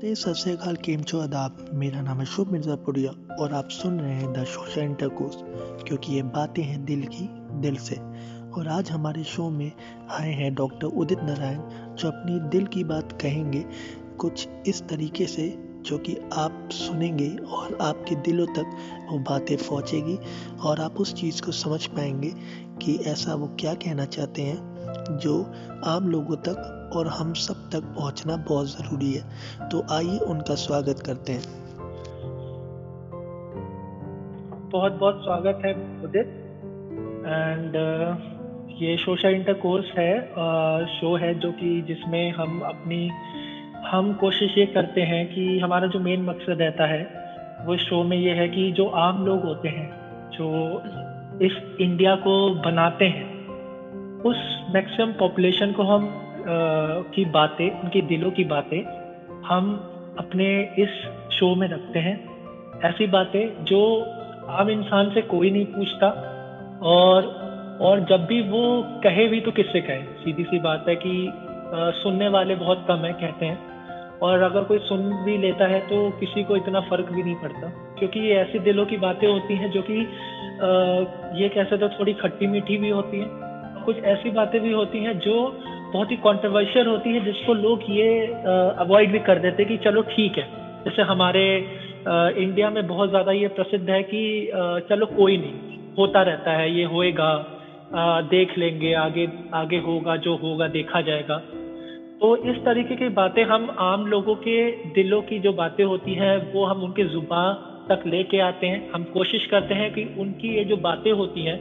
नमस्ते सत श्रीकाल केम छो? आदाब। मेरा नाम है शुभ मिर्ज़ापुरिया और आप सुन रहे हैं द सोशल इंटरकोर्स, क्योंकि ये बातें हैं दिल की, दिल से। और आज हमारे शो में आए हैं डॉक्टर उदित नारायण, जो अपनी दिल की बात कहेंगे कुछ इस तरीके से, जो कि आप सुनेंगे और आपके दिलों तक वो बातें पहुँचेगी और आप उस चीज़ को समझ पाएँगे कि ऐसा वो क्या कहना चाहते हैं, जो आम लोगों तक और हम सब तक पहुँचना बहुत ज़रूरी है। तो आइए उनका स्वागत करते हैं। बहुत बहुत स्वागत है उदित। एंड ये सोशल इंटर कोर्स है शो है जो कि जिसमें हम अपनी, हम कोशिश ये करते हैं कि हमारा जो मेन मकसद रहता है, वो शो में ये है कि जो आम लोग होते हैं, जो इस इंडिया को बनाते हैं, उस मैक्सिमम पॉपुलेशन को हम की बातें उनके दिलों की बातें हम अपने इस शो में रखते हैं। ऐसी बातें जो आम इंसान से कोई नहीं पूछता और और जब भी वो कहे भी तो किससे कहे? सीधी सी बात है कि आ, सुनने वाले बहुत कम है कहते हैं। और अगर कोई सुन भी लेता है तो किसी को इतना फ़र्क भी नहीं पड़ता। क्योंकि ये ऐसी दिलों की बातें होती हैं जो कि ये कह सकते थोड़ी खट्टी मीठी भी होती हैं। कुछ ऐसी बातें भी होती हैं जो बहुत ही कॉन्ट्रोवर्शियल होती है जिसको लोग ये अवॉइड भी कर देते कि चलो ठीक है। जैसे हमारे आ, इंडिया में बहुत ज़्यादा ये प्रसिद्ध है कि आ, चलो कोई नहीं होता रहता है ये होएगा देख लेंगे आगे आगे होगा जो होगा देखा जाएगा। तो इस तरीके की बातें हम आम लोगों के दिलों की जो बातें होती हैं वो हम उनके जुबा तक लेके आते हैं। हम कोशिश करते हैं कि उनकी ये जो बातें होती हैं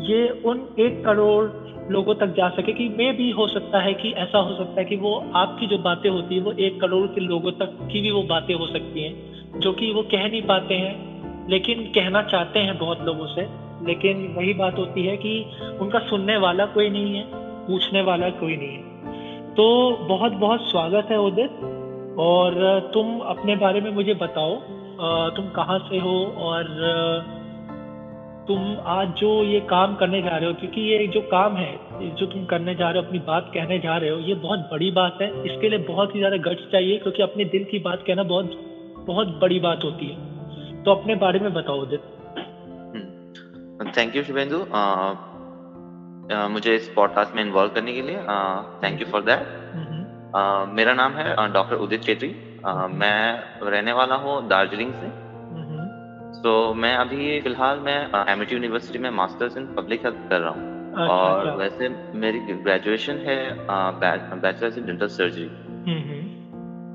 ये उन एक करोड़ लोगों तक जा सके कि मे भी हो सकता है कि ऐसा हो सकता है कि वो आपकी जो बातें होती है, वो एक करोड़ के लोगों तक की भी वो बातें हो सकती हैं, जो कि वो कह नहीं पाते हैं, लेकिन कहना चाहते हैं बहुत लोगों से। लेकिन वही बात होती है कि उनका सुनने वाला कोई नहीं है, पूछने वाला कोई नहीं है। तो बहुत बहुत स्वागत है उदित, और तुम अपने बारे में मुझे बताओ तुम कहाँ से हो, और तुम आज जो ये काम करने जा रहे हो क्योंकि ये जो काम है जो तुम करने जा रहे हो अपनी बात कहने जा रहे हो ये बहुत बड़ी बात है। इसके लिए बहुत ही ज़्यादा गट्स चाहिए क्योंकि अपने दिल की बात कहना बहुत बहुत बड़ी बात होती है। तो अपने बारे में बताओ उदित थैंक यू शुभेंदु मुझे इस पॉडकास्ट में इन्वॉल्व करने के लिए थैंक यू फॉर दैट मेरा नाम है डॉक्टर उदित चेत्री मैं रहने वाला हूँ दार्जिलिंग से। तो मैं अभी फ़िलहाल मैं एम यूनिवर्सिटी में मास्टर्स इन पब्लिक हेल्थ कर रहा हूँ। अच्छा, और अच्छा। वैसे मेरी ग्रेजुएशन है bachelors in dental surgery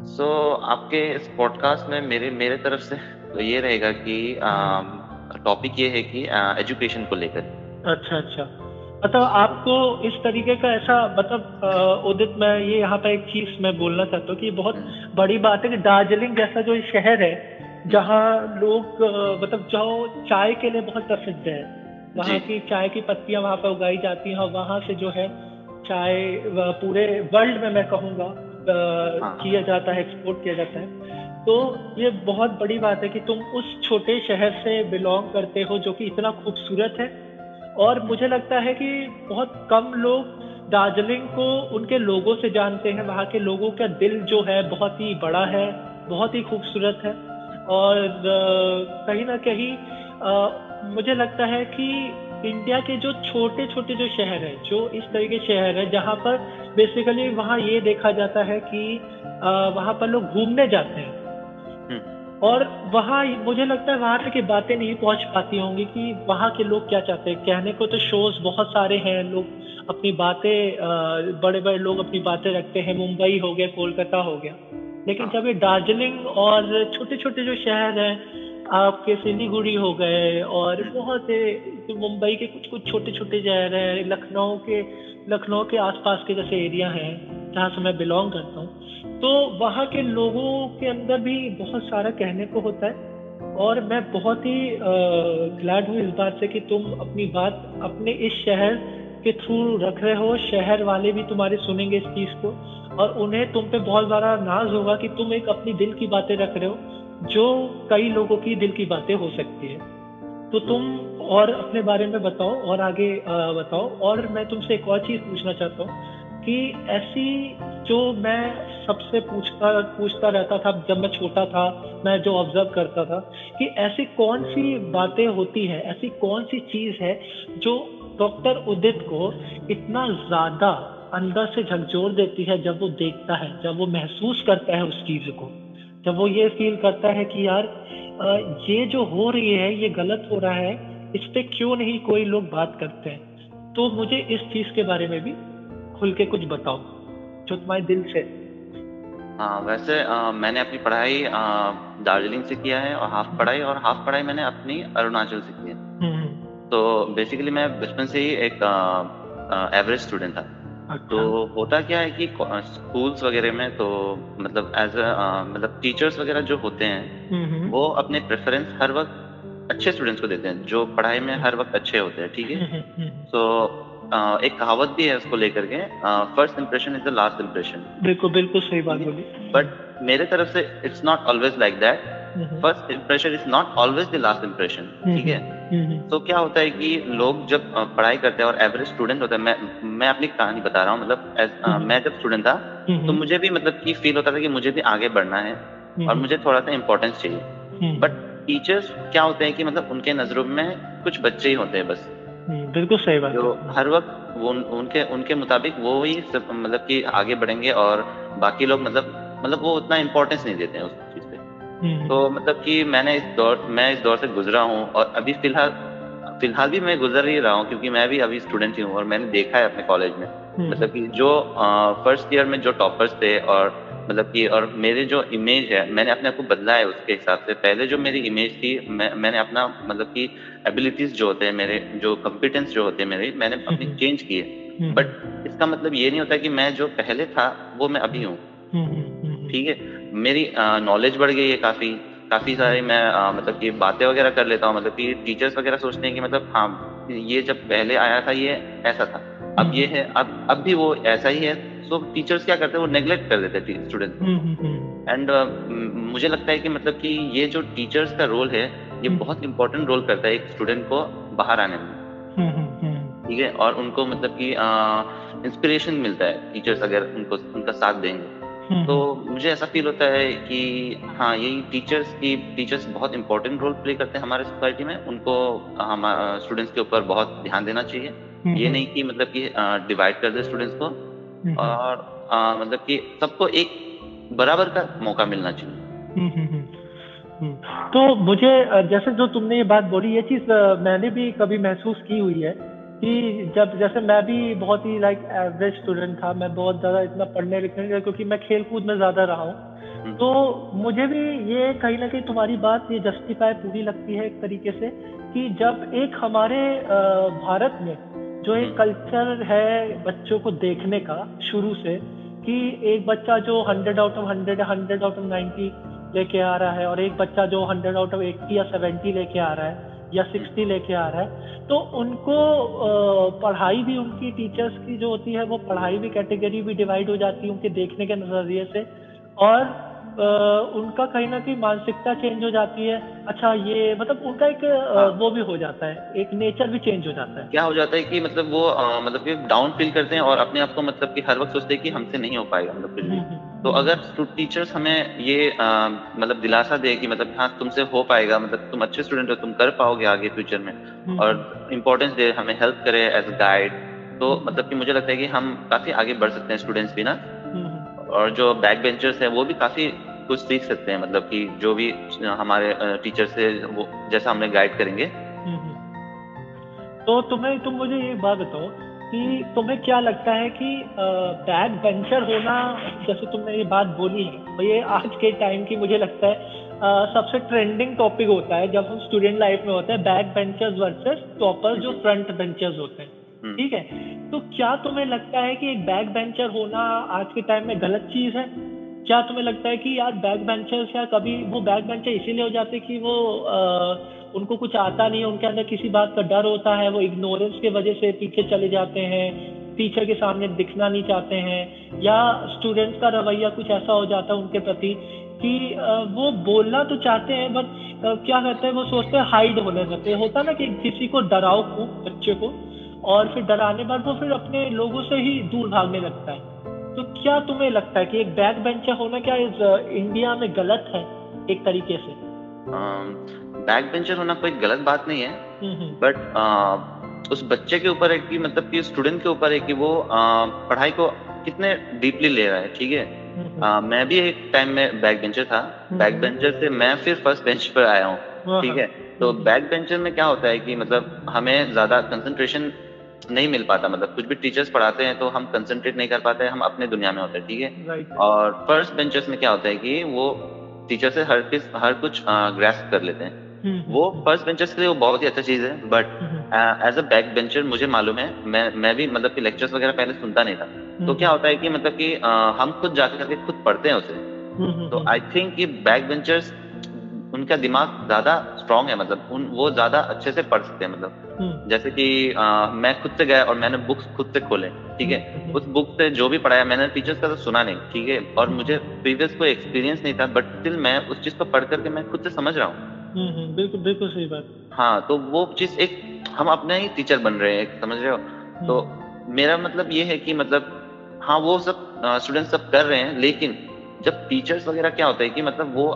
so आपके इस पॉडकास्ट में मेरे मेरे तरफ़ से तो ये रहेगा कि टॉपिक ये है कि एजुकेशन को लेकर। अच्छा अच्छा। मतलब आपको इस तरीके का ऐसा मतलब उदित मैं ये यहाँ पे एक चीज़ मैं बोलना चाहता हूँ कि बहुत हम्म। बड़ी बात है कि दार्जिलिंग जैसा जो शहर है जहाँ लोग मतलब जो चाय के लिए बहुत प्रसिद्ध है वहाँ की चाय की पत्तियाँ वहाँ पर उगाई जाती हैं और वहाँ से जो है चाय पूरे वर्ल्ड में मैं कहूँगा हाँ। किया जाता है एक्सपोर्ट किया जाता है। तो ये बहुत बड़ी बात है कि तुम उस छोटे शहर से बिलोंग करते हो जो कि इतना खूबसूरत है और मुझे लगता है कि बहुत कम लोग दार्जिलिंग को उनके लोगों से जानते हैं वहाँ के लोगों का दिल जो है बहुत ही बड़ा है बहुत ही खूबसूरत है। और कहीं ना कहीं मुझे लगता है कि इंडिया के जो छोटे छोटे जो शहर है जो इस तरह के शहर है जहाँ पर बेसिकली वहाँ ये देखा जाता है कि वहाँ पर लोग घूमने जाते हैं। हम्म। और वहाँ मुझे लगता है वहाँ तक की बातें नहीं पहुँच पाती होंगी कि वहाँ के लोग क्या चाहते हैं। कहने को तो शोज़ बहुत सारे हैं लोग अपनी बातें बड़े बड़े लोग अपनी बातें रखते हैं। मुंबई हो गया कोलकाता हो गया। लेकिन। जब ये दार्जिलिंग और छोटे छोटे जो शहर हैं, आपके सिलीगुड़ी हो गए और बहुत से मुंबई के कुछ कुछ छोटे छोटे शहर हैं, लखनऊ के लखनऊ के आसपास के जैसे एरिया हैं, जहाँ से मैं बिलोंग करता हूँ तो वहाँ के लोगों के अंदर भी बहुत सारा कहने को होता है और मैं बहुत ही ग्लैड हूँ इस बात से कि तुम अपनी बात अपने इस शहर के थ्रू रख रहे हो, शहर वाले भी तुम्हारे सुनेंगे इस चीज़ को और उन्हें तुम पे बहुत ज़्यादा नाज होगा कि तुम एक अपनी दिल की बातें रख रहे हो, जो कई लोगों की दिल की बातें हो सकती है। तो तुम और अपने बारे में बताओ, और आगे बताओ। और मैं तुमसे एक और चीज़ पूछना चाहता हूँ कि ऐसी जो मैं सबसे पूछता पूछता रहता था, जब मैं छोटा था, मैं जो ऑब्ज़र्व करता था, कि ऐसी कौन सी बातें होती है, ऐसी कौन सी चीज़ है जो डॉक्टर उदित को इतना ज़्यादा अंदर से झकझोर देती है जब वो देखता है जब वो महसूस करता है उस चीज़ को। जब वो ये फील करता है कि यार ये जो हो रही है ये गलत हो रहा है इस पे क्यों नहीं कोई लोग बात करते हैं? तो मुझे इस चीज़ के बारे में भी खुल के कुछ बताओ जो तुम्हारे दिल से। हाँ वैसे आ, मैंने अपनी पढ़ाई दार्जिलिंग से किया है और हाफ़ पढ़ाई और हाफ़ पढ़ाई मैंने अपनी अरुणाचल से की है। हम्म, हम्म। तो बेसिकली मैं बचपन से ही एक एवरेज स्टूडेंट था। अच्छा। तो होता क्या है कि स्कूल्स वगैरह में तो मतलब एज अ मतलब टीचर्स वगैरह जो होते हैं वो अपने प्रेफरेंस हर वक्त अच्छे स्टूडेंट्स को देते हैं जो पढ़ाई में हर वक्त अच्छे होते हैं ठीक है? तो एक कहावत भी है उसको लेकर के first impression is the last impression बिल्कुल बिल्कुल सही बात बोली। बट मेरे तरफ़ से it's not always like that first impression is not always the last impression ठीक है. तो क्या होता है कि लोग जब पढ़ाई करते हैं और एवरेज स्टूडेंट होता है मैं मैं अपनी कहानी बता रहा हूँ मतलब mm-hmm. मैं जब स्टूडेंट था. तो मुझे भी मतलब की फील होता था कि मुझे भी आगे बढ़ना है और मुझे थोड़ा सा इम्पोर्टेंस चाहिए बट टीचर्स क्या होते हैं कि मतलब उनके नज़रों में कुछ बच्चे ही होते हैं बस बिल्कुल सही बात जो हर वक्त वो उनके उनके मुताबिक वो ही मतलब कि आगे बढ़ेंगे और बाकी लोग मतलब मतलब वो उतना इम्पोर्टेंस नहीं देते हैं उस चीज़ हम्म। तो मतलब कि मैंने इस दौर मैं इस दौर से गुजरा हूँ और अभी फ़िलहाल फ़िलहाल भी मैं गुजर ही रहा हूँ क्योंकि मैं भी अभी स्टूडेंट ही हूँ और मैंने देखा है अपने कॉलेज में। हम्म। मतलब कि जो फ़र्स्ट ईयर में जो टॉपर्स थे और मतलब कि और मेरे जो इमेज है मैंने अपने आप को बदला है उसके हिसाब से। पहले जो मेरी इमेज थी मैं मैंने अपना मतलब कि एबिलिटीज जो होते हैं मेरे जो कॉम्पिटेंस जो होते हैं मेरे मैंने अपनी चेंज किए। But hmm. इसका मतलब ये नहीं होता कि मैं जो पहले था वो मैं अभी हूँ। ठीक है। मेरी नॉलेज बढ़ गई है काफ़ी काफ़ी सारी मैं आ, मतलब कि बातें वगैरह कर लेता हूँ मतलब कि टीचर्स वगैरह सोचते हैं कि मतलब हाँ ये जब पहले आया था ये ऐसा था। अब ये है अब अब भी वो ऐसा ही है। तो टीचर्स क्या करते हैं वो नेग्लेक्ट कर देते हैं स्टूडेंट को। एंड मुझे लगता है कि मतलब कि ये जो टीचर्स का रोल है ये बहुत इंपॉर्टेंट रोल करता है एक स्टूडेंट को बाहर आने में। ठीक है? और उनको मतलब कि इंस्पिरेशन मिलता है टीचर्स अगर उनको उनका साथ देंगे। हम्म, तो हम्म। मुझे ऐसा फील होता है कि हाँ यही टीचर्स की टीचर्स बहुत इंपॉर्टेंट रोल प्ले करते हैं हमारे सोसाइटी में। उनको हम स्टूडेंट्स के ऊपर बहुत ध्यान देना चाहिए। हम्म, ये नहीं कि मतलब कि डिवाइड कर दे स्टूडेंट्स को। और आ, मतलब कि सबको एक बराबर का मौका मिलना चाहिए। तो मुझे जैसे जो तुमने ये बात बोली ये चीज़ मैंने भी कभी महसूस की हुई है। कि जब जैसे मैं भी बहुत ही लाइक एवरेज स्टूडेंट था मैं बहुत ज़्यादा इतना पढ़ने लिखने क्योंकि मैं खेल कूद में ज़्यादा रहा हूँ हम्म। तो मुझे भी ये कहीं ना कहीं तुम्हारी बात ये जस्टिफाई पूरी लगती है एक तरीके से कि जब एक हमारे भारत में जो एक कल्चर हम्म। है बच्चों को देखने का शुरू से कि एक बच्चा जो hundred out of hundred hundred out of ninety लेके आ रहा है और एक बच्चा जो हंड्रेड आउट ऑफ़ एट्टी या सेवेंटी लेके आ रहा है या सिक्सटी लेके आ रहा है तो उनको पढ़ाई भी उनकी टीचर्स की जो होती है, वो पढ़ाई भी कैटेगरी भी डिवाइड हो जाती है उनके देखने के नज़रिए से। और उनका कहीं ना कहीं मानसिकता चेंज हो जाती है। अच्छा ये मतलब उनका एक हाँ। वो भी हो जाता है। एक नेचर भी चेंज हो जाता है। क्या हो जाता है कि मतलब वो आ, मतलब कि डाउन फील करते हैं और अपने आप को मतलब कि हर वक्त सोचते हैं कि हमसे नहीं हो पाएगा मतलब कुछ भी। हम्म, हम्म, तो हम्म। अगर टीचर्स हमें ये आ, मतलब दिलासा दे कि मतलब हाँ तुमसे हो पाएगा मतलब तुम अच्छे स्टूडेंट हो तुम कर पाओगे आगे फ्यूचर में। और इम्पोर्टेंस दे हमें हेल्प करे एज गाइड तो मतलब कि मुझे लगता है कि हम काफ़ी आगे बढ़ सकते हैं स्टूडेंट्स भी ना और जो बैक बेंचर्स है वो भी काफ़ी कुछ सीख सकते हैं मतलब कि जो भी हमारे टीचर से वो जैसा हमें गाइड करेंगे हम्म, हम्म। तो तुम्हें तुम मुझे ये बात बताओ कि तुम्हें क्या लगता है कि बैक बेंचर होना जैसे तुमने ये बात बोली है ये आज के टाइम की मुझे लगता है सबसे ट्रेंडिंग टॉपिक होता है जब हम स्टूडेंट लाइफ में होते हैं बैक बेंचर्स वर्सेस टॉपर जो फ्रंट बेंचर्स होते हैं। ठीक है? तो क्या तुम्हें लगता है कि एक बैक बेंचर होना आज के टाइम में गलत चीज़ है? क्या तुम्हें लगता है कि यार बैक बेंचर्स या कभी वो बैक बेंचर इसीलिए हो जाते कि वो आ, उनको कुछ आता नहीं है उनके अंदर किसी बात का डर होता है वो इग्नोरेंस की वजह से पीछे चले जाते हैं टीचर के सामने दिखना नहीं चाहते हैं या स्टूडेंट्स का रवैया कुछ ऐसा हो जाता है उनके प्रति कि वो बोलना तो चाहते हैं बट क्या करते हैं वो सोचते हैं हाइड होने लगते होता ना कि किसी को डराओ खूब बच्चे को और फिर डराने बाद वो फिर अपने लोगों से ही दूर भागने लगता है। तो क्या तुम्हें लगता है कि एक बैक बेंचर होना क्या इस इंडिया में गलत है एक तरीके से? बैक बेंचर होना कोई गलत बात नहीं है बट हम्म, हम्म। उस बच्चे के ऊपर है कि मतलब कि स्टूडेंट के ऊपर है कि वो आ, पढ़ाई को कितने डीपली ले रहा है ठीक है? हम्म, मैं भी एक टाइम में बैक बेंचर था। बैक बेंचर से मैं फिर फ़र्स्ट बेंच पर आया हूँ ठीक है? तो बैक बेंचर में क्या होता है कि मतलब हमें ज़्यादा कंसंट्रेशन नहीं मिल पाता। मतलब कुछ भी टीचर्स पढ़ाते हैं तो हम कंसंट्रेट नहीं कर पाते हम अपने दुनिया में होते हैं ठीक है? और फ़र्स्ट बेंचर्स में क्या होता है कि वो टीचर से हर किस हर कुछ ग्रेस कर लेते हैं। हम्म, हम्म, वो फ़र्स्ट हम्म। बेंचर्स के लिए वो बहुत ही अच्छा चीज़ है but as a back bencher मुझे मालूम है मैं मैं भी मतलब कि लेक्चर्स वगैरह पहले सुनता नहीं था। तो क्या होता है कि मतलब कि हम खुद जाकर करके खुद पढ़ते हैं उसे। तो आई थिंक कि बैक बेंचर्स उनका दिमाग ज़्यादा स्ट्रांग है मतलब उन वो ज़्यादा अच्छे से पढ़ सकते हैं मतलब। हम्म। जैसे कि आ, मैं खुद से गया और मैंने बुक्स खुद से खोले ठीक है? हम्म, हम्म, उस बुक से जो भी पढ़ाया मैंने टीचर्स का तो सुना नहीं ठीक है? और मुझे प्रीवियस कोई एक्सपीरियंस नहीं था बट स्टिल मैं उस चीज़ को पढ़ करके मैं खुद से समझ रहा हूँ। बिल्कुल बिल्कुल सही बात। हाँ तो वो चीज़ एक हम अपने ही टीचर बन रहे हैं समझ रहे हो? तो मेरा मतलब ये है कि मतलब हाँ वो सब स्टूडेंट सब कर रहे हैं लेकिन जब टीचर्स वगैरह क्या होता है कि मतलब वो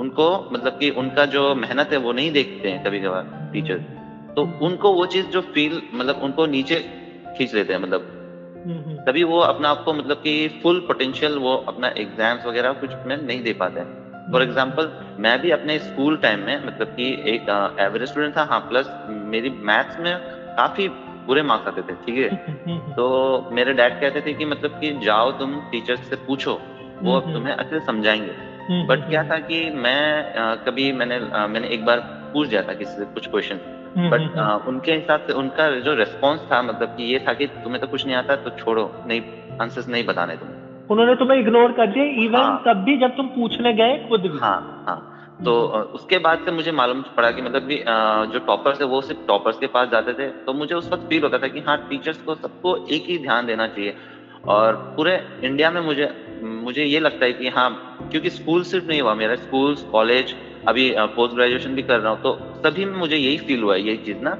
उनको मतलब कि उनका जो मेहनत है वो नहीं देखते हैं कभी कभार टीचर तो उनको वो चीज़ जो फील मतलब उनको नीचे खींच लेते हैं मतलब। तभी वो अपना आपको मतलब कि फुल पोटेंशियल वो अपना एग्ज़ाम्स वगैरह कुछ में नहीं दे पाते हैं। फॉर एग्ज़ाम्पल मैं भी अपने स्कूल टाइम में मतलब कि एक एवरेज स्टूडेंट था हाँ प्लस मेरी मैथ्स में काफ़ी बुरे मार्क्स आते थे ठीक है? तो मेरे डैड कहते थे कि मतलब कि जाओ तुम टीचर से पूछो वो अब तुम्हें अच्छे से समझाएँगे। बट हम्म, क्या हम्म, था कि मैं आ, कभी मैंने आ, मैंने एक बार पूछ दिया था किसी से कुछ क्वेश्चन बट हम्म, उनके हिसाब से उनका जो रेस्पॉन्स था मतलब कि ये था कि तुम्हें तो कुछ नहीं आता तो छोड़ो नहीं आंसर्स नहीं बताने तुम। उन्होंने तुम्हें इग्नोर कर दिया इवन हाँ, तब भी जब तुम पूछने गए खुद भी। हाँ हाँ। तो उसके बाद से मुझे मालूम पड़ा कि मतलब भी जो टॉपर्स है वो सिर्फ़ टॉपर्स के पास जाते थे। तो मुझे उस वक्त फील होता था कि हाँ टीचर्स को सबको एक ही ध्यान देना चाहिए। और पूरे इंडिया में मुझे मुझे ये लगता है कि हाँ क्योंकि स्कूल सिर्फ़ नहीं हुआ, मेरा स्कूल कॉलेज अभी पोस्ट ग्रेजुएशन भी कर रहा हूँ तो सभी में मुझे यही फील हुआ है, यही चीज़ ना,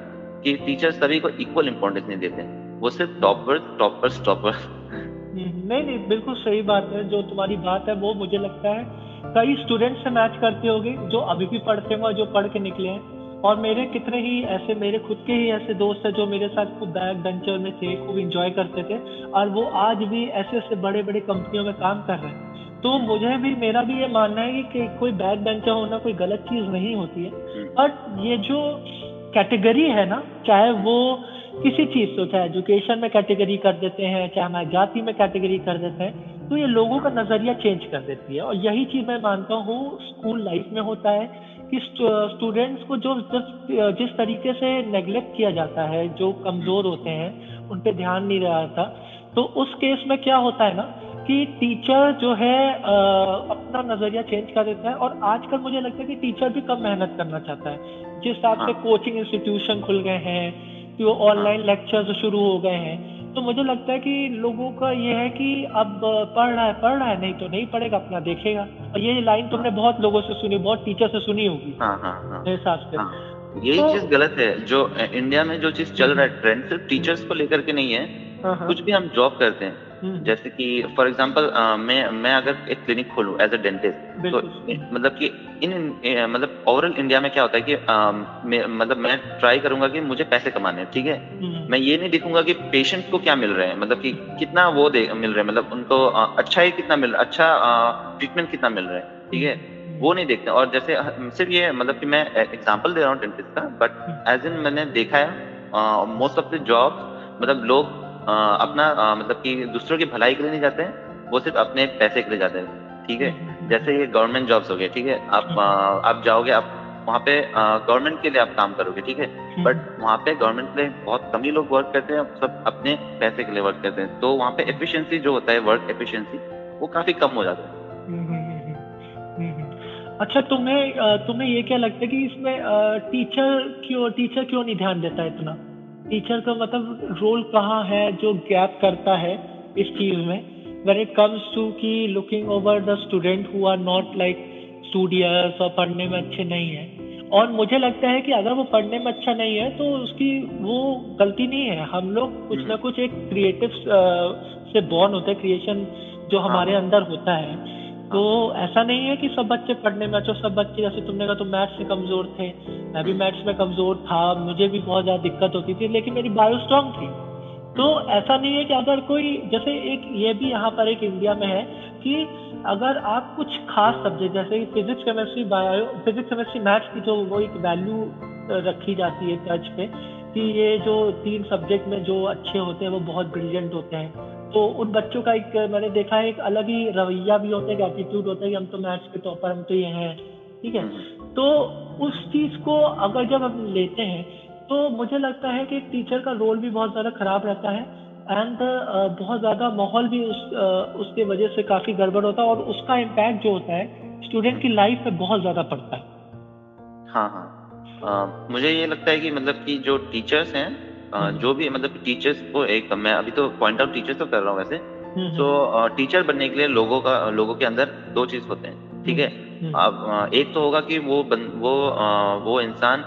कि टीचर सभी को इक्वल इम्पोर्टेंस नहीं देते वो सिर्फ़ टॉपर टॉपर टॉपर नहीं नहीं, बिल्कुल सही बात है, जो तुम्हारी बात है, वो मुझे लगता है, कई स्टूडेंट से मैच करते होगे, जो अभी भी पढ़ते हुए जो पढ़ के निकले हैं, और मेरे कितने ही ऐसे, मेरे खुद के ही ऐसे दोस्त हैं, जो मेरे साथ खूब बैक बेंचर में थे, खूब इंजॉय करते थे, और वो आज भी ऐसे ऐसे बड़े बड़े कंपनियों में काम कर रहे हैं। तो मुझे भी मेरा भी ये मानना है कि कोई बैक बेंचर होना कोई गलत चीज़ नहीं होती है बट। ये जो कैटेगरी है ना चाहे वो किसी चीज़ से चाहे एजुकेशन में कैटेगरी कर देते हैं चाहे हमारे जाति में कैटेगरी कर देते हैं तो ये लोगों का नज़रिया चेंज कर देती है और यही चीज़ मैं मानता हूँ स्कूल लाइफ में होता है कि स्टूडेंट्स को जो जिस जिस तरीके से नेग्लेक्ट किया जाता है जो कमज़ोर होते हैं उन पर ध्यान नहीं रहा था तो उस केस में क्या होता है ना कि टीचर जो है आ, अपना नज़रिया चेंज कर देता है और आजकल मुझे लगता है कि टीचर भी कम मेहनत करना चाहता है। जिस हिसाब से कोचिंग हाँ। इंस्टीट्यूशन खुल गए हैं कि वो ऑनलाइन लेक्चर्स शुरू हो गए हैं तो मुझे लगता है कि लोगों का ये है कि अब पढ़ रहा है पढ़ रहा है नहीं तो नहीं पढ़ेगा अपना देखेगा। और ये लाइन तुमने बहुत लोगों से सुनी बहुत टीचर से सुनी होगी। हाँ, हाँ, हाँ, मेरे हिसाब से। हाँ, यही तो, चीज़ गलत है जो इंडिया में जो चीज़ चल रहा है ट्रेंड सिर्फ़ टीचर्स को लेकर के नहीं है हाँ, हाँ, कुछ भी हम जॉब करते हैं हम्म। जैसे कि फॉर एग्जांपल मैं मैं अगर एक क्लिनिक खोलूं एज अ डेंटिस्ट तो मतलब कि इन मतलब ओवरऑल इंडिया में क्या होता है कि आ, मैं, मतलब मैं ट्राई करूँगा कि मुझे पैसे कमाने ठीक है हम्म। मैं ये नहीं देखूँगा कि पेशेंट को क्या मिल रहे हैं मतलब कि कितना वो दे मिल रहे हैं मतलब उनको अच्छा ही कितना मिल रहा अच्छा ट्रीटमेंट कितना मिल रहा है ठीक है हम्म। वो नहीं देखते और जैसे सिर्फ़ ये मतलब कि मैं एग्ज़ाम्पल दे रहा हूँ डेंटिस्ट का बट एज इन मैंने देखा है मोस्ट ऑफ़ द जॉब मतलब लोग अपना मतलब कि दूसरों की भलाई के लिए नहीं जाते हैं वो सिर्फ़ अपने पैसे के लिए जाते हैं ठीक है? जैसे ये गवर्नमेंट जॉब्स हो गए ठीक है? आप आप जाओगे आप वहाँ पे गवर्नमेंट के लिए आप काम करोगे ठीक है? बट वहाँ पे गवर्नमेंट के लिए बहुत कम ही लोग वर्क करते हैं सब अपने पैसे के लिए वर्क करते हैं। तो वहाँ पे एफिशिएंसी जो होता है वर्क एफिशिएंसी वो काफ़ी कम हो जाता है। अच्छा तुम्हें तुम्हें ये क्या लगता है कि इसमें टीचर क्यों टीचर क्यों नहीं ध्यान देता इतना? टीचर का मतलब रोल कहाँ है जो गैप करता है इस चीज़ में? वेन इट कम्स टू की looking over the student who are not like studious और पढ़ने में अच्छे नहीं है। और मुझे लगता है कि अगर वो पढ़ने में अच्छा नहीं है तो उसकी वो गलती नहीं है। हम लोग कुछ ना कुछ एक क्रिएटिव से बॉर्न होते है क्रिएशन जो हमारे हाँ। अंदर होता है। तो ऐसा नहीं है कि सब बच्चे पढ़ने में अच्छे सब बच्चे जैसे तुमने कहा तो मैथ्स में कमज़ोर थे। मैं भी मैथ्स में कमज़ोर था मुझे भी बहुत ज़्यादा दिक्कत होती थी लेकिन मेरी बायो स्ट्रांग थी। तो ऐसा नहीं है कि अगर कोई जैसे एक ये भी यहाँ पर एक इंडिया में है कि अगर आप कुछ खास सब्जेक्ट जैसे physics chemistry bio physics chemistry maths की जो वो एक वैल्यू रखी जाती है टच पे कि ये जो तीन सब्जेक्ट में जो अच्छे होते हैं वो बहुत ब्रिलियंट होते हैं। तो उन बच्चों का एक मैंने देखा है एक अलग ही रवैया भी होता है एक एटीट्यूड होता है कि हम तो मैथ्स के टॉपर हम तो ये हैं ठीक है? हम्म। तो उस चीज़ को अगर जब हम लेते हैं तो मुझे लगता है कि टीचर का रोल भी बहुत ज़्यादा खराब रहता है एंड बहुत ज़्यादा माहौल भी उस उसके वजह से काफ़ी गड़बड़ होता है और उसका इम्पैक्ट जो होता है स्टूडेंट की लाइफ में बहुत ज़्यादा पड़ता है। हाँ हाँ। uh, मुझे ये लगता है कि मतलब कि जो टीचर्स हैं जो भी मतलब टीचर्स को एक मैं अभी तो पॉइंट आउट टीचर्स तो कर रहा हूँ वैसे। तो टीचर बनने के लिए लोगों का लोगों के अंदर दो चीज़ होते हैं ठीक है? अब एक तो होगा कि वो बन, वो वो इंसान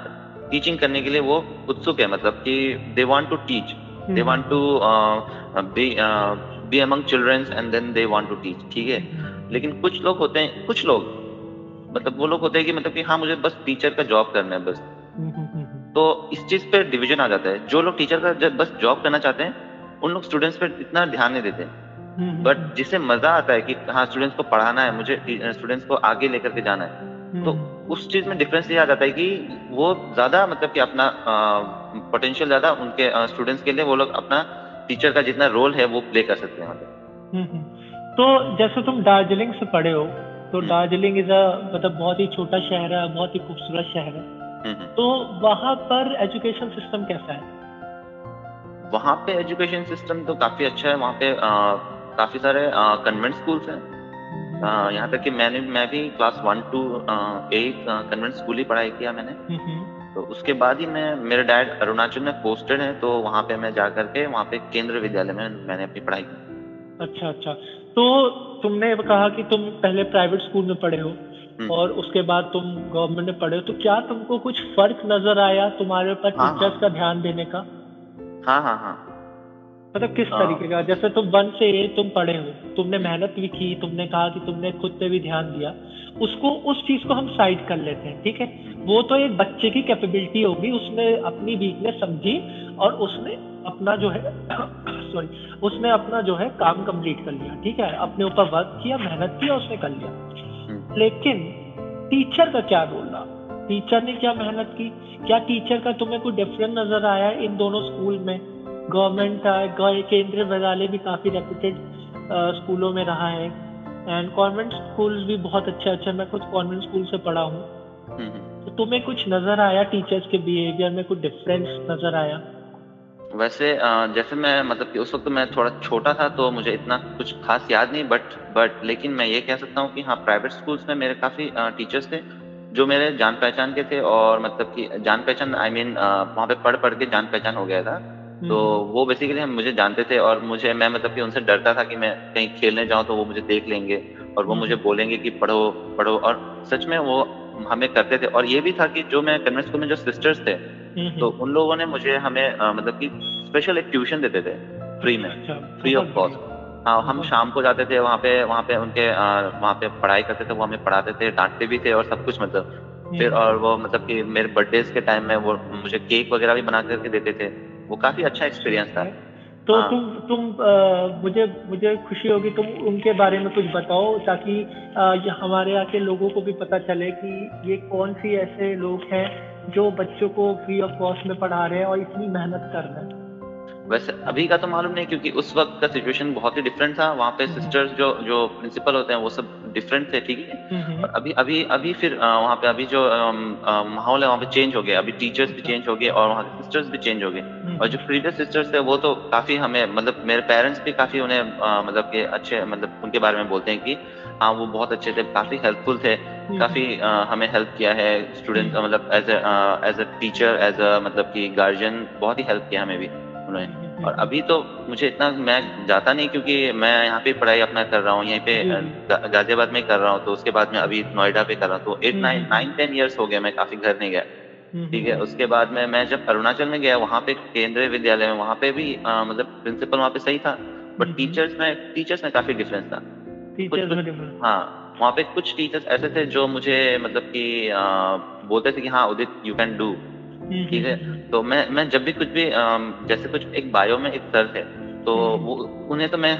टीचिंग करने के लिए वो उत्सुक है मतलब कि they want to teach they want to be be among childrens and then they want to teach ठीक है? लेकिन कुछ लोग होते हैं कुछ लोग मतलब वो लोग होते हैं कि मतलब कि हाँ मुझे बस टीचर का जॉब करना है बस। तो इस चीज़ पे डिवीज़न आ जाता है। जो लोग टीचर का जब बस जॉब करना चाहते हैं उन लोग स्टूडेंट्स पे इतना ध्यान नहीं देते। बट जिसे मज़ा आता है कि हाँ स्टूडेंट्स को पढ़ाना है मुझे स्टूडेंट्स को आगे लेकर के जाना है। तो हम्म। उस चीज़ में डिफरेंस ये आ जाता है कि वो ज़्यादा मतलब कि अपना पोटेंशियल ज़्यादा उनके स्टूडेंट्स के लिए वो लोग अपना टीचर का जितना रोल है वो प्ले कर सकते हैं मतलब हम्म, हम्म। तो जैसे तुम दार्जिलिंग से पढ़े हो तो दार्जिलिंग इज़ अ मतलब बहुत ही छोटा शहर है बहुत ही खूबसूरत शहर है। तो वहाँ पर एजुकेशन सिस्टम कैसा है? वहाँ पे एजुकेशन सिस्टम तो काफ़ी अच्छा है वहाँ पे आ, काफ़ी सारे कन्वेंट स्कूल्स हैं। यहाँ तक कि मैंने मैं भी class one to eight convent school ही पढ़ाई किया मैंने। तो उसके बाद ही मैं मेरे डैड अरुणाचल में पोस्टेड है तो वहाँ पे मैं जा करके वहाँ पे केंद्र विद्यालय में मैंने अपनी पढ़ाई की। अच्छा अच्छा। तो तुमने कहा कि तुम पहले प्राइवेट स्कूल में पढ़े हो। और उसके बाद तुम गवर्नमेंट में पढ़े हो तो क्या तुमको कुछ फ़र्क नज़र आया तुम्हारे ऊपर टीचर्स हाँ, हाँ। का ध्यान देने का? हाँ हाँ हाँ। मतलब किस हाँ। तरीके का? जैसे तुम वन से ए तुम पढ़े हो तुमने मेहनत भी की तुमने कहा कि तुमने खुद पे भी ध्यान दिया उसको उस चीज़ को हम साइड कर लेते हैं ठीक है? वो तो एक बच्चे की कैपेबिलिटी होगी उसने अपनी वीकनेस समझी और उसने अपना जो है सॉरी उसने अपना जो है काम कंप्लीट कर लिया ठीक है? अपने ऊपर वर्क किया मेहनत किया उसने कर लिया। हम्म। लेकिन टीचर का क्या रोल रहा टीचर ने क्या मेहनत की? क्या टीचर का तुम्हें कोई डिफरेंस नज़र आया इन दोनों स्कूल में? गवर्नमेंट केंद्रीय विद्यालय भी काफ़ी रेपुटेड स्कूलों में रहा है। एंड कॉन्वेंट स्कूल भी बहुत अच्छे अच्छे। मैं कुछ कॉन्वेंट स्कूल से पढ़ा हूँ। हम्म, हम्म। तो तुम्हें कुछ नज़र आया टीचर्स के बिहेवियर में? कुछ डिफरेंस नज़र आया? वैसे जैसे मैं मतलब कि उस वक्त मैं थोड़ा छोटा था तो मुझे इतना कुछ खास याद नहीं बट बट लेकिन मैं ये कह सकता हूँ कि हाँ प्राइवेट स्कूल्स में मेरे काफ़ी टीचर्स थे जो मेरे जान पहचान के थे और मतलब कि जान पहचान आई मीन वहाँ पे पढ़ पढ़ के जान पहचान हो गया था तो हम्म। वो बेसिकली हम मुझे जानते थे और मुझे मैं मतलब कि उनसे डरता था कि मैं कहीं खेलने जाऊँ तो वो मुझे देख लेंगे और वो मुझे हम्म। बोलेंगे कि पढ़ो पढ़ो और सच में वो हमें करते थे और ये भी था कि जो मैं कन्वेंट स्कूल में जो सिस्टर्स थे तो उन लोगों ने मुझे हमें आ, मतलब कि स्पेशल एक ट्यूशन देते थे फ्री में। फ्री ऑफ़ कॉस्ट हाँ हम शाम को जाते थे वहाँ पे वहाँ पे उनके वहाँ पे पढ़ाई करते थे वो हमें पढ़ाते थे डांटते भी थे और सब कुछ मतलब। फिर और वो मतलब कि मेरे बर्थडे के टाइम में वो मुझे केक वगैरह भी बना करके देते थे। वो काफ़ी अच्छा एक्सपीरियंस था। तो हाँ। तुम तुम आ, मुझे मुझे खुशी होगी तुम उनके बारे में कुछ बताओ ताकि आ, हमारे यहाँ के लोगों को भी पता चले कि ये कौन सी ऐसे लोग हैं जो बच्चों को फ्री ऑफ़ कॉस्ट में पढ़ा रहे हैं और इतनी मेहनत कर रहे हैं वैसे अभी का तो मालूम नहीं क्योंकि उस वक्त का सिचुएशन बहुत ही डिफरेंट था वहाँ पे सिस्टर्स हम्म। जो जो प्रिंसिपल होते हैं वो सब डिफरेंट थे ठीक है? हम्म। और अभी अभी अभी फिर वहाँ पे अभी जो माहौल है वहाँ पे चेंज हो गया। अभी टीचर्स भी चेंज हो गए और वहाँ के सिस्टर्स भी चेंज हो गए। हम्म। और जो प्रीवियस सिस्टर्स थे वो तो काफ़ी हमें मतलब मेरे पेरेंट्स भी काफ़ी उन्हें मतलब के अच्छे मतलब उनके बारे में बोलते हैं कि हाँ वो बहुत अच्छे थे काफ़ी हेल्पफुल थे। काफ़ी हमें हेल्प किया है स्टूडेंट मतलब as as a teacher as a मतलब कि गार्जियन बहुत ही हेल्प किया हमें भी उन्होंने। हम्म, और अभी तो मुझे इतना मैं जाता नहीं क्योंकि मैं यहाँ पे पढ़ाई अपना कर रहा हूँ यहीं पे गाजियाबाद में कर रहा हूँ तो उसके बाद में अभी नोएडा पे कर रहा हूँ तो eight nine nine ten years हो गया मैं काफ़ी घर नहीं गया। ठीक है उसके बाद में मैं जब अरुणाचल में गया वहाँ पे केंद्रीय विद्यालय में वहाँ पे भी आ, मतलब प्रिंसिपल वहाँ पे सही था बट टीचर्स में टीचर्स में काफ़ी डिफरेंस था। हाँ वहाँ पे कुछ टीचर्स ऐसे थे जो मुझे मतलब कि बोलते थे कि हाँ उदित यू कैन डू ठीक है? तो मैं मैं जब भी कुछ भी जैसे कुछ एक बायो में एक सर थे तो वो उन्हें तो मैं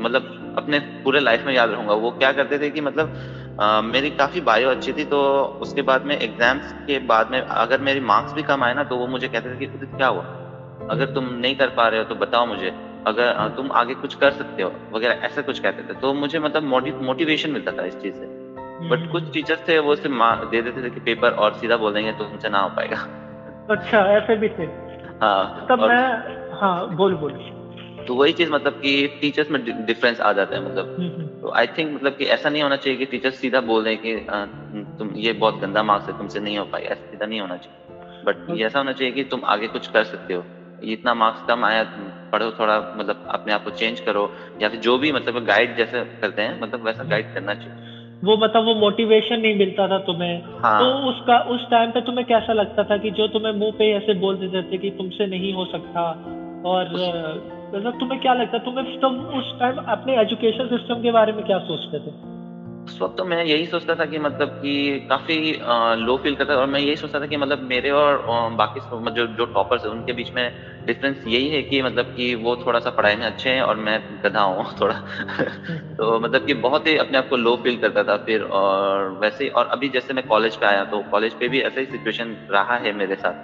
मतलब अपने पूरे लाइफ में याद रहूँगा। वो क्या करते थे कि मतलब आ, मेरी काफ़ी बायो अच्छी थी तो उसके बाद में एग्ज़ाम्स के बाद में अगर मेरी मार्क्स भी कम आए ना तो वो मुझे कहते थे कि क्या हुआ? अगर तुम नहीं कर पा रहे हो तो बताओ मुझे। अगर तुम आगे कुछ कर सकते हो वगैरह ऐसा कुछ कहते थे। तो मुझे मतलब मोटिवेशन मिलता था इस चीज़ से। बट हम्म, कुछ टीचर्स हम्म। थे वो सिर्फ़ दे देते थे कि पेपर और सीधा बोल देंगे तो तुमसे ना हो पाएगा। अच्छा ऐसे भी थे हाँ तब मैं हाँ बोल बोल। तो वही चीज़ मतलब कि टीचर्स में डिफरेंस आ जाता है मतलब। हम्म, हम्म। तो आई थिंक मतलब कि ऐसा नहीं होना चाहिए कि टीचर्स सीधा बोल दें कि आ, तुम ये बहुत गंदा मार्क्स है तुमसे नहीं हो पाई। ऐसा सीधा नहीं होना चाहिए। बट ये ऐसा होना चाहिए कि तुम आगे कुछ कर सकते हो। इतना मार्क्स कम आया पढ़ो थोड़ा मतलब अपने आप को चेंज करो या फिर जो भी मतलब गाइड जैसे करते हैं मतलब वैसा गाइड करना चाहिए। वो मतलब वो मोटिवेशन नहीं मिलता था तुम्हें। हाँ. तो उसका उस टाइम पे तुम्हें कैसा लगता था कि जो तुम्हें मुँह पे ऐसे बोल देते थे कि तुमसे नहीं हो सकता? और मतलब तुम्हें क्या लगता तुम्हें तुम उस टाइम अपने एजुकेशन सिस्टम के बारे में क्या सोचते थे? उस वक्त तो मैं यही सोचता था कि मतलब कि काफ़ी लो फील करता था और मैं यही सोचता था कि मतलब मेरे और बाकी जो जो टॉपर्स हैं उनके बीच में डिफरेंस यही है कि मतलब कि वो थोड़ा सा पढ़ाई में अच्छे हैं और मैं गधा हूँ थोड़ा। तो मतलब कि बहुत ही अपने आप को लो फील करता था फिर और वैसे ही और अभी जैसे मैं कॉलेज पे आया तो कॉलेज पे भी ऐसा ही सिचुएशन रहा है मेरे साथ।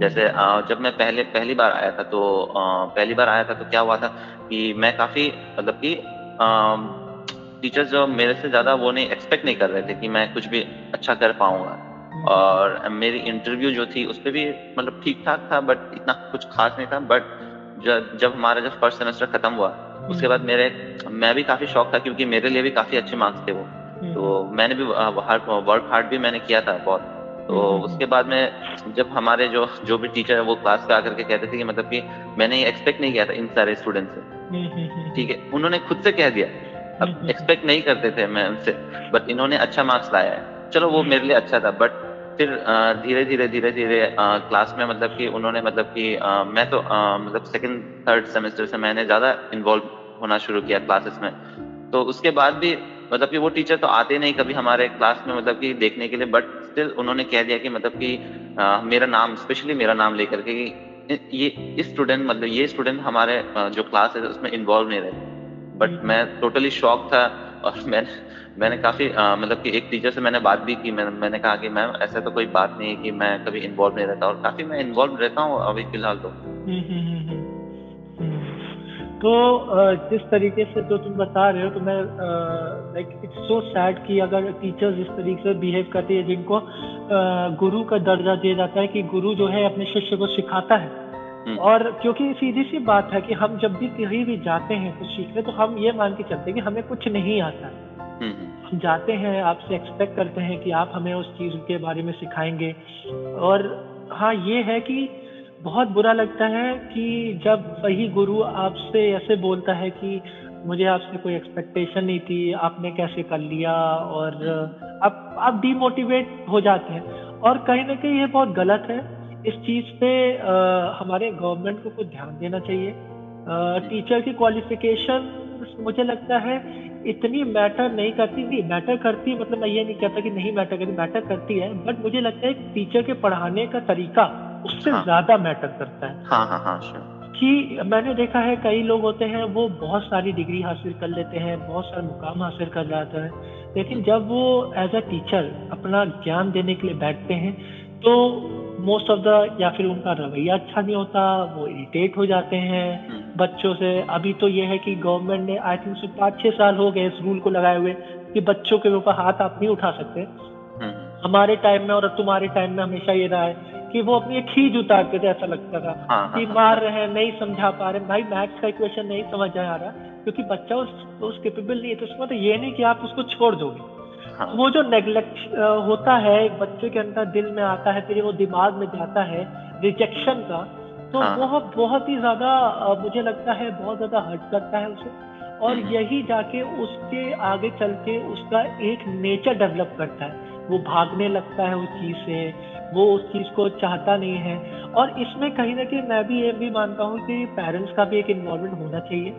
जैसे जब मैं पहले पहली बार आया था तो पहली बार आया था तो क्या हुआ था कि मैं काफ़ी मतलब कि टीचर्स जो मेरे से ज़्यादा वो नहीं एक्सपेक्ट नहीं कर रहे थे कि मैं कुछ भी अच्छा कर पाऊँगा। और मेरी इंटरव्यू जो थी उस पर भी मतलब ठीक ठाक था बट इतना कुछ खास नहीं था। बट जब जब हमारा जब फ़र्स्ट सेमेस्टर खत्म हुआ उसके बाद मेरे मैं भी काफ़ी शौक था क्योंकि मेरे लिए भी काफ़ी अच्छे मार्क्स थे वो। तो मैंने भी वर्क हार्ड भी मैंने किया था बहुत। तो उसके बाद में जब हमारे जो जो भी टीचर है वो क्लास पे आकर के कहते थे कि मतलब कि मैंने ये एक्सपेक्ट नहीं किया था इन सारे स्टूडेंट से। ठीक है उन्होंने खुद से कह दिया। अब एक्सपेक्ट नहीं करते थे मैं उनसे बट इन्होंने अच्छा मार्क्स लाया है। चलो वो मेरे लिए अच्छा था बट फिर धीरे धीरे धीरे धीरे क्लास में मतलब कि उन्होंने मतलब कि मैं तो मतलब सेकंड थर्ड सेमेस्टर से मैंने ज़्यादा इन्वॉल्व होना शुरू किया क्लासेस में। तो उसके बाद भी मतलब कि वो टीचर तो आते नहीं कभी हमारे क्लास में मतलब कि देखने के लिए बट स्टिल उन्होंने कह दिया कि मतलब कि आ, मेरा नाम स्पेशली मेरा नाम लेकर के ये इस स्टूडेंट मतलब ये स्टूडेंट हमारे जो क्लास है उसमें इन्वॉल्व नहीं रहे। But hmm. मैं टोटली शॉक था और मैंने मैंने काफ़ी मतलब कि एक टीचर से मैंने बात भी की मैं, मैंने कहा कि मैम ऐसा तो कोई बात नहीं है कि मैं कभी इन्वॉल्व नहीं रहता और काफ़ी मैं इन्वॉल्व रहता हूँ अभी फ़िलहाल तो हम्म, हम्म, तो जिस तरीके से जो तुम बता रहे हो तो मैं लाइक इट्स सो सैड कि अगर टीचर्स इस तरीके से बिहेव करती है जिनको गुरु का दर्जा दिया जाता है कि गुरु जो है अपने शिष्य को सिखाता है हम्म। और क्योंकि सीधी सी बात है कि हम जब भी कहीं भी जाते हैं कुछ सीखने तो हम ये मान के चलते हैं कि हमें कुछ नहीं आता। हम्म, हम्म। हम जाते हैं आपसे एक्सपेक्ट करते हैं कि आप हमें उस चीज़ के बारे में सिखाएँगे। और हाँ ये है कि बहुत बुरा लगता है कि जब वही गुरु आपसे ऐसे बोलता है कि मुझे आपसे कोई एक्सपेक्टेशन नहीं थी आपने कैसे कर लिया? और आप आप डीमोटिवेट हो जाते हैं। और कहीं ना कहीं ये बहुत गलत है। इस चीज़ पे आ, हमारे गवर्नमेंट को कुछ ध्यान देना चाहिए आ, टीचर की क्वालिफिकेशन मुझे लगता है इतनी मैटर नहीं करती नहीं मैटर करती मतलब मैं ये नहीं कहता कि नहीं मैटर करती मैटर करती है बट मुझे लगता है टीचर के पढ़ाने का तरीका उससे हाँ. ज़्यादा मैटर करता है हाँ हाँ हाँ sure. कि मैंने देखा है कई लोग होते हैं वो बहुत सारी डिग्री हासिल कर लेते हैं बहुत सारे मुकाम हासिल कर जाते हैं लेकिन जब वो एज अ टीचर अपना ज्ञान देने के लिए बैठते हैं तो मोस्ट ऑफ़ द या फिर उनका रवैया अच्छा नहीं होता वो इरिटेट हो जाते हैं। हम्म। बच्चों से अभी तो ये है कि गवर्नमेंट ने आई थिंक पाँच छः साल हो गए इस रूल को लगाए हुए कि बच्चों के ऊपर हाथ आप नहीं उठा सकते। हम्म। हमारे टाइम में और तुम्हारे टाइम में हमेशा ये रहा है कि वो अपनी खींच उतारते थे ऐसा लगता था हाँ, हाँ कि हाँ, मार रहे हैं नहीं समझा पा रहे भाई मैथ्स का इक्वेशन नहीं समझ आ रहा क्योंकि बच्चा उस उस केपेबल नहीं है तो उसमें तो ये नहीं कि आप उसको छोड़ दोगे। हाँ। वो जो नेग्लेक्ट होता है एक बच्चे के अंदर दिल में आता है फिर वो दिमाग में जाता है रिजेक्शन का तो हाँ. बहुत बहुत ही ज़्यादा मुझे लगता है बहुत ज़्यादा हर्ट करता है उसे और हम्म। यही जाके उसके आगे चल के उसका एक नेचर डेवलप करता है वो भागने लगता है उस चीज़ से वो उस चीज़ को चाहता नहीं है और इसमें कहीं ना कहीं मैं भी ये भी मानता हूँ कि पेरेंट्स का भी एक इन्वॉल्वमेंट होना चाहिए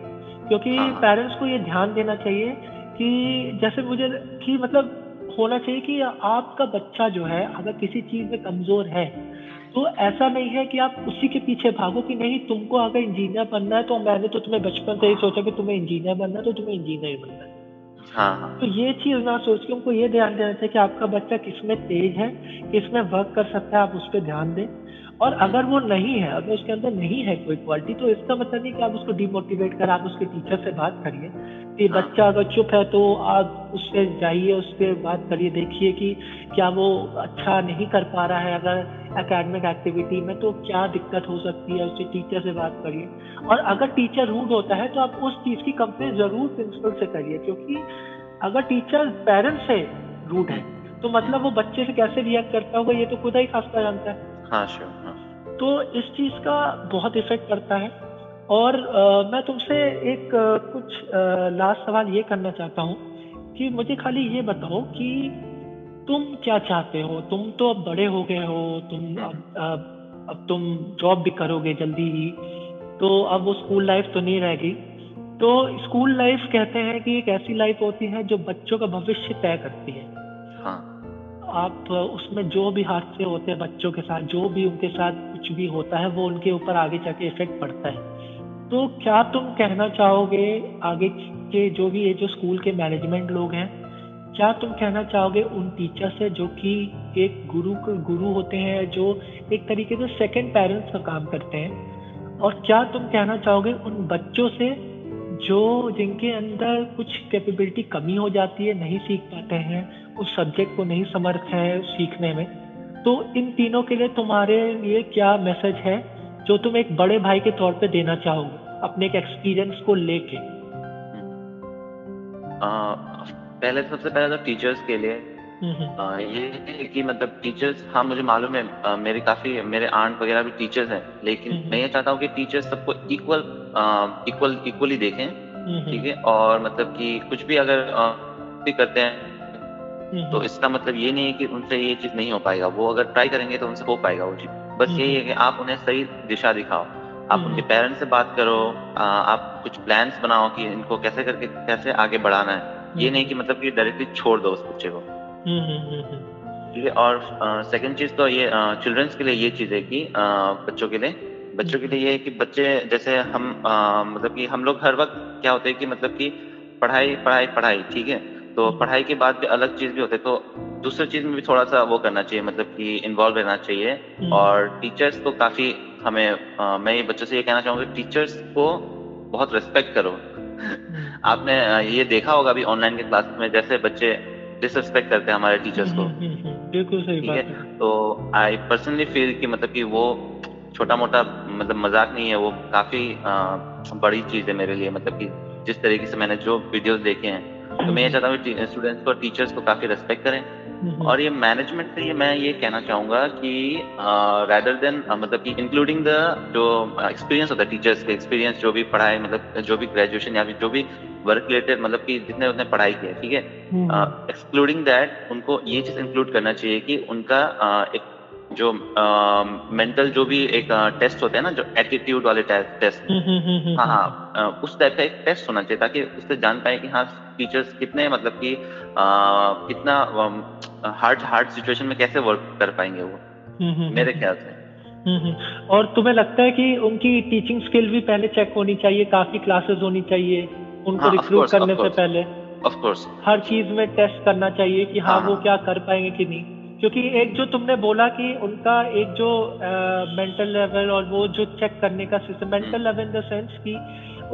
क्योंकि पेरेंट्स हाँ। को ये ध्यान देना चाहिए कि जैसे मुझे कि मतलब होना चाहिए कि आपका बच्चा जो है अगर किसी चीज़ में कमज़ोर है तो ऐसा नहीं है कि आप उसी के पीछे भागो कि नहीं तुमको अगर इंजीनियर बनना है तो मैंने तो तुम्हें बचपन से ही सोचा कि तुम्हें इंजीनियर बनना है तो तुम्हें इंजीनियर ही बनना है हाँ, हाँ। तो ये चीज़ ना सोच के उनको ये ध्यान देना चाहिए कि आपका बच्चा किसमें तेज है किसमें वर्क कर सकता है आप उस पर ध्यान दें और अगर वो नहीं है अगर उसके अंदर नहीं है कोई क्वालिटी तो इसका मतलब नहीं कि आप उसको डिमोटिवेट कर आप उसके टीचर से बात करिए। कि हाँ। बच्चा अगर चुप है तो आप उससे जाइए उस पर बात करिए देखिए कि क्या वो अच्छा नहीं कर पा रहा है अगर एकेडमिक एक्टिविटी में तो क्या दिक्कत हो सकती है उससे टीचर से बात करिए। और अगर टीचर रूड होता है तो आप उस चीज़ की कंप्लेन ज़रूर प्रिंसिपल से करिए क्योंकि अगर टीचर पेरेंट्स से रूड है तो मतलब वो बच्चे से कैसे रिएक्ट करता होगा ये तो खुदा ही खासा जानता है। हाँ हाँ। तो इस चीज़ का बहुत इफ़ेक्ट पड़ता है। और आ, मैं तुमसे एक आ, कुछ लास्ट सवाल ये करना चाहता हूँ कि मुझे खाली ये बताओ कि तुम क्या चाहते हो? तुम तो अब बड़े हो गए हो तुम अब, अब अब तुम जॉब भी करोगे जल्दी ही तो अब वो स्कूल लाइफ तो नहीं रहेगी। तो स्कूल लाइफ कहते हैं कि एक ऐसी लाइफ होती है जो बच्चों का भविष्य तय करती है। हाँ। आप उसमें जो भी हादसे होते हैं बच्चों के साथ, जो भी उनके साथ कुछ भी होता है, वो उनके ऊपर आगे जाके इफ़ेक्ट पड़ता है। तो क्या तुम कहना चाहोगे आगे के जो भी ये जो स्कूल के मैनेजमेंट लोग हैं, क्या तुम कहना चाहोगे उन टीचर से जो कि एक गुरु गुरु होते हैं, जो एक तरीके से सेकंड पेरेंट्स का काम करते हैं? और क्या तुम कहना चाहोगे उन बच्चों से जो जिनके अंदर कुछ कैपेबिलिटी कमी हो जाती है, नहीं सीख पाते हैं, उस सब्जेक्ट को नहीं समर्थ है सीखने में तो इन तीनों के लिए तुम्हारे लिए क्या मैसेज है, जो तुम एक बड़े भाई के तौर पे देना चाहोगे, अपने एक एक्सपीरियंस को लेके? पहले सबसे पहले तो टीचर्स के लिए आ, ये कि मतलब टीचर्स हाँ मुझे मालूम है मेरे काफ़ी मेरे आंट वगैरह भी टीचर्स हैं लेकिन मैं ये चाहता हूँ कि टीचर्स सबको इक्वल इक्वल इक्वली देखें ठीक है? और मतलब कि कुछ भी अगर भी करते हैं तो इसका मतलब ये नहीं है कि उनसे ये चीज़ नहीं हो पाएगा वो अगर ट्राई करेंगे तो उनसे हो पाएगा वो चीज़। बस यही है कि आप उन्हें सही दिशा दिखाओ आप उनके पेरेंट्स से बात करो आप कुछ प्लान्स बनाओ कि इनको कैसे करके कैसे आगे बढ़ाना है। ये नहीं कि मतलब कि डायरेक्टली छोड़ दो उस बच्चे को। ठीक है और सेकंड चीज़ तो ये चिल्ड्रंस के लिए ये चीज़ है कि बच्चों के लिए बच्चों के लिए ये है कि बच्चे जैसे हम मतलब कि हम लोग हर वक्त क्या होते हैं कि मतलब कि पढ़ाई पढ़ाई पढ़ाई ठीक है? तो पढ़ाई के बाद भी अलग चीज़ भी होते तो दूसरी चीज़ में भी थोड़ा सा वो करना चाहिए मतलब कि इन्वॉल्व रहना चाहिए। हम्म। और टीचर्स को काफ़ी हमें आ, मैं ये बच्चों से ये कहना चाहूँगा टीचर्स को बहुत रिस्पेक्ट करो। हम्म। आपने ये देखा होगा अभी ऑनलाइन के क्लास में जैसे बच्चे डिसरिस्पेक्ट करते हैं हमारे टीचर्स को। हम्म, बिल्कुल सही बात है? तो आई पर्सनली फील कि मतलब कि वो छोटा मोटा मतलब मज़ाक नहीं है वो काफ़ी आ, बड़ी चीज़ है मेरे लिए। मतलब कि जिस तरीके से मैंने जो वीडियोस देखे हैं तो मैं ये चाहता हूँ स्टूडेंट्स को टीचर्स को काफ़ी रेस्पेक्ट करें। हम्म। और ये मैनेजमेंट से ये मैं ये कहना चाहूँगा कि रैदर देन मतलब कि इंक्लूडिंग द जो एक्सपीरियंस होता है टीचर्स के एक्सपीरियंस जो भी पढ़ाई मतलब जो भी ग्रेजुएशन या फिर जो भी वर्क रिलेटेड मतलब कि जितने उसने पढ़ाई की है ठीक है? Excluding hmm. दैट उनको ये चीज़ इंक्लूड करना चाहिए कि उनका uh, एक जो मेंटल जो भी एक टेस्ट होते हैं ना जो एटीट्यूड वाले टेस्ट हम्म, हाँ हाँ उस टाइप का एक टेस्ट होना चाहिए ताकि उससे जान पाए कि हाँ टीचर्स कितने मतलब कि कितना हार्ड हार्ड सिचुएशन में कैसे वर्क कर पाएँगे वो। हम्म, हम्म, मेरे हम्म, ख्याल से। और तुम्हें लगता है कि उनकी टीचिंग स्किल भी पहले चेक होनी चाहिए काफ़ी क्लासेस होनी चाहिए? उनको रिक्रूट हाँ, करने से पहले ऑफ़ कोर्स हर चीज़ में टेस्ट करना चाहिए कि हाँ, हाँ वो हाँ। क्या कर पाएँगे कि नहीं। क्योंकि एक जो तुमने बोला कि उनका एक जो मेंटल लेवल और वो जो चेक करने का system mental level in the sense कि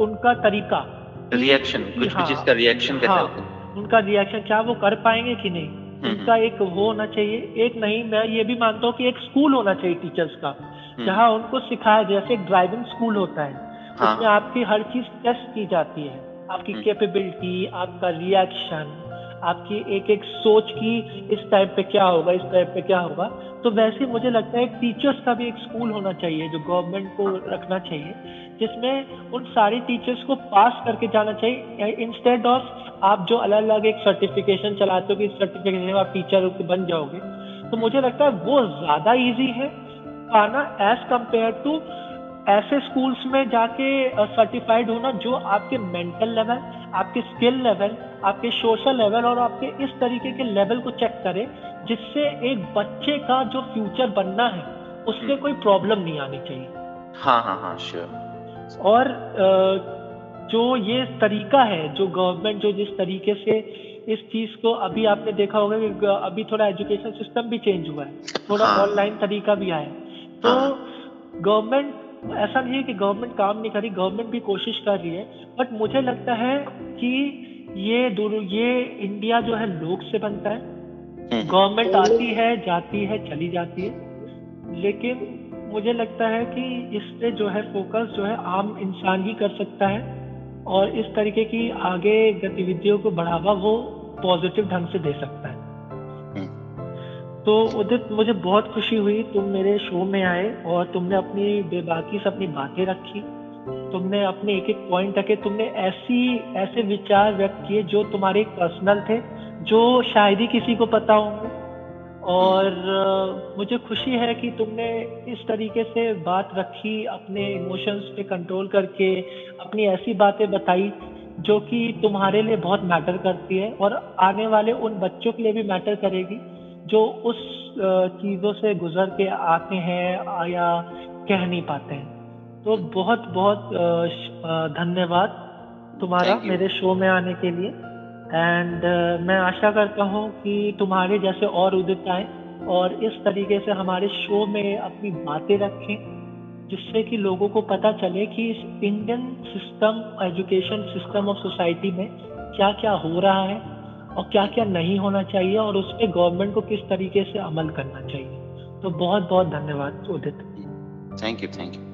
उनका तरीका रिएक्शन कुछ हाँ, भी चीज़ का रिएक्शन कैसे हाँ, होता उनका रिएक्शन क्या वो कर पाएँगे कि नहीं। हम्म, उनका। एक वो होना चाहिए। एक नहीं मैं ये भी मानता हूँ कि एक स्कूल होना चाहिए टीचर्स का हम्म। जहाँ उनको सिखाया जैसे एक ड्राइविंग स्कूल होता है हाँ, उसमें आपकी हर चीज़ टेस्ट की जाती है। आपकी कैपेबिलिटी आपका रिएक्शन आपकी एक एक सोच की इस टाइप पे क्या होगा इस टाइप पे क्या होगा। तो वैसे मुझे लगता है टीचर्स का भी एक स्कूल होना चाहिए जो गवर्नमेंट को रखना चाहिए जिसमें उन सारे टीचर्स को पास करके जाना चाहिए। इंस्टेड ऑफ़ आप जो अलग अलग एक सर्टिफिकेशन चलाते हो कि इस सर्टिफिकेशन आप टीचर बन जाओगे तो मुझे लगता है वो ज़्यादा ईजी है। पाना एज कंपेयर टू ऐसे स्कूल्स में जाके सर्टिफाइड होना जो आपके मेंटल लेवल आपके स्किल लेवल आपके सोशल लेवल और आपके इस तरीके के लेवल को चेक करे जिससे एक बच्चे का जो फ्यूचर बनना है उससे हम्म। कोई प्रॉब्लम नहीं आनी चाहिए हाँ हाँ हाँ श्योर और जो ये तरीका है जो गवर्नमेंट जो जिस तरीके से इस चीज़ को अभी आपने देखा होगा कि अभी थोड़ा एजुकेशन सिस्टम भी चेंज हुआ है थोड़ा ऑनलाइन हाँ। तरीका भी आया तो गवर्नमेंट हाँ। ऐसा नहीं है कि गवर्नमेंट काम नहीं करी गवर्नमेंट भी कोशिश कर रही है बट मुझे लगता है कि ये दोनों ये इंडिया जो है लोग से बनता है गवर्नमेंट हम्म। आती है जाती है चली जाती है लेकिन मुझे लगता है कि इस पे जो है फोकस जो है आम इंसान ही कर सकता है और इस तरीके की आगे गतिविधियों को बढ़ावा वो पॉजिटिव ढंग से दे सकता है तो उदित, मुझे बहुत खुशी हुई, तुम मेरे शो में आए और तुमने अपनी बेबाकी से अपनी बातें रखी। तुमने अपने एक एक पॉइंट रखे, तुमने ऐसी, ऐसे विचार व्यक्त किए जो तुम्हारे पर्सनल थे, जो शायद ही किसी को पता होंगे और मुझे खुशी है कि तुमने इस तरीके से बात रखी, अपने इमोशंस पे कंट्रोल करके, अपनी ऐसी बातें बताई, जो कि तुम्हारे लिए बहुत मैटर करती है और आने वाले उन बच्चों के लिए भी मैटर करेगी। जो उस चीज़ों से गुजर के आते हैं या कह नहीं पाते हैं। तो बहुत बहुत धन्यवाद तुम्हारा मेरे शो में आने के लिए। एंड मैं आशा करता हूँ कि तुम्हारे जैसे और उदित आए और इस तरीके से हमारे शो में अपनी बातें रखें जिससे कि लोगों को पता चले कि इस Indian system education system of society में क्या क्या हो रहा है। और क्या क्या नहीं होना चाहिए और उस पर गवर्नमेंट को किस तरीके से अमल करना चाहिए। तो बहुत बहुत धन्यवाद, Udit. Thank you thank you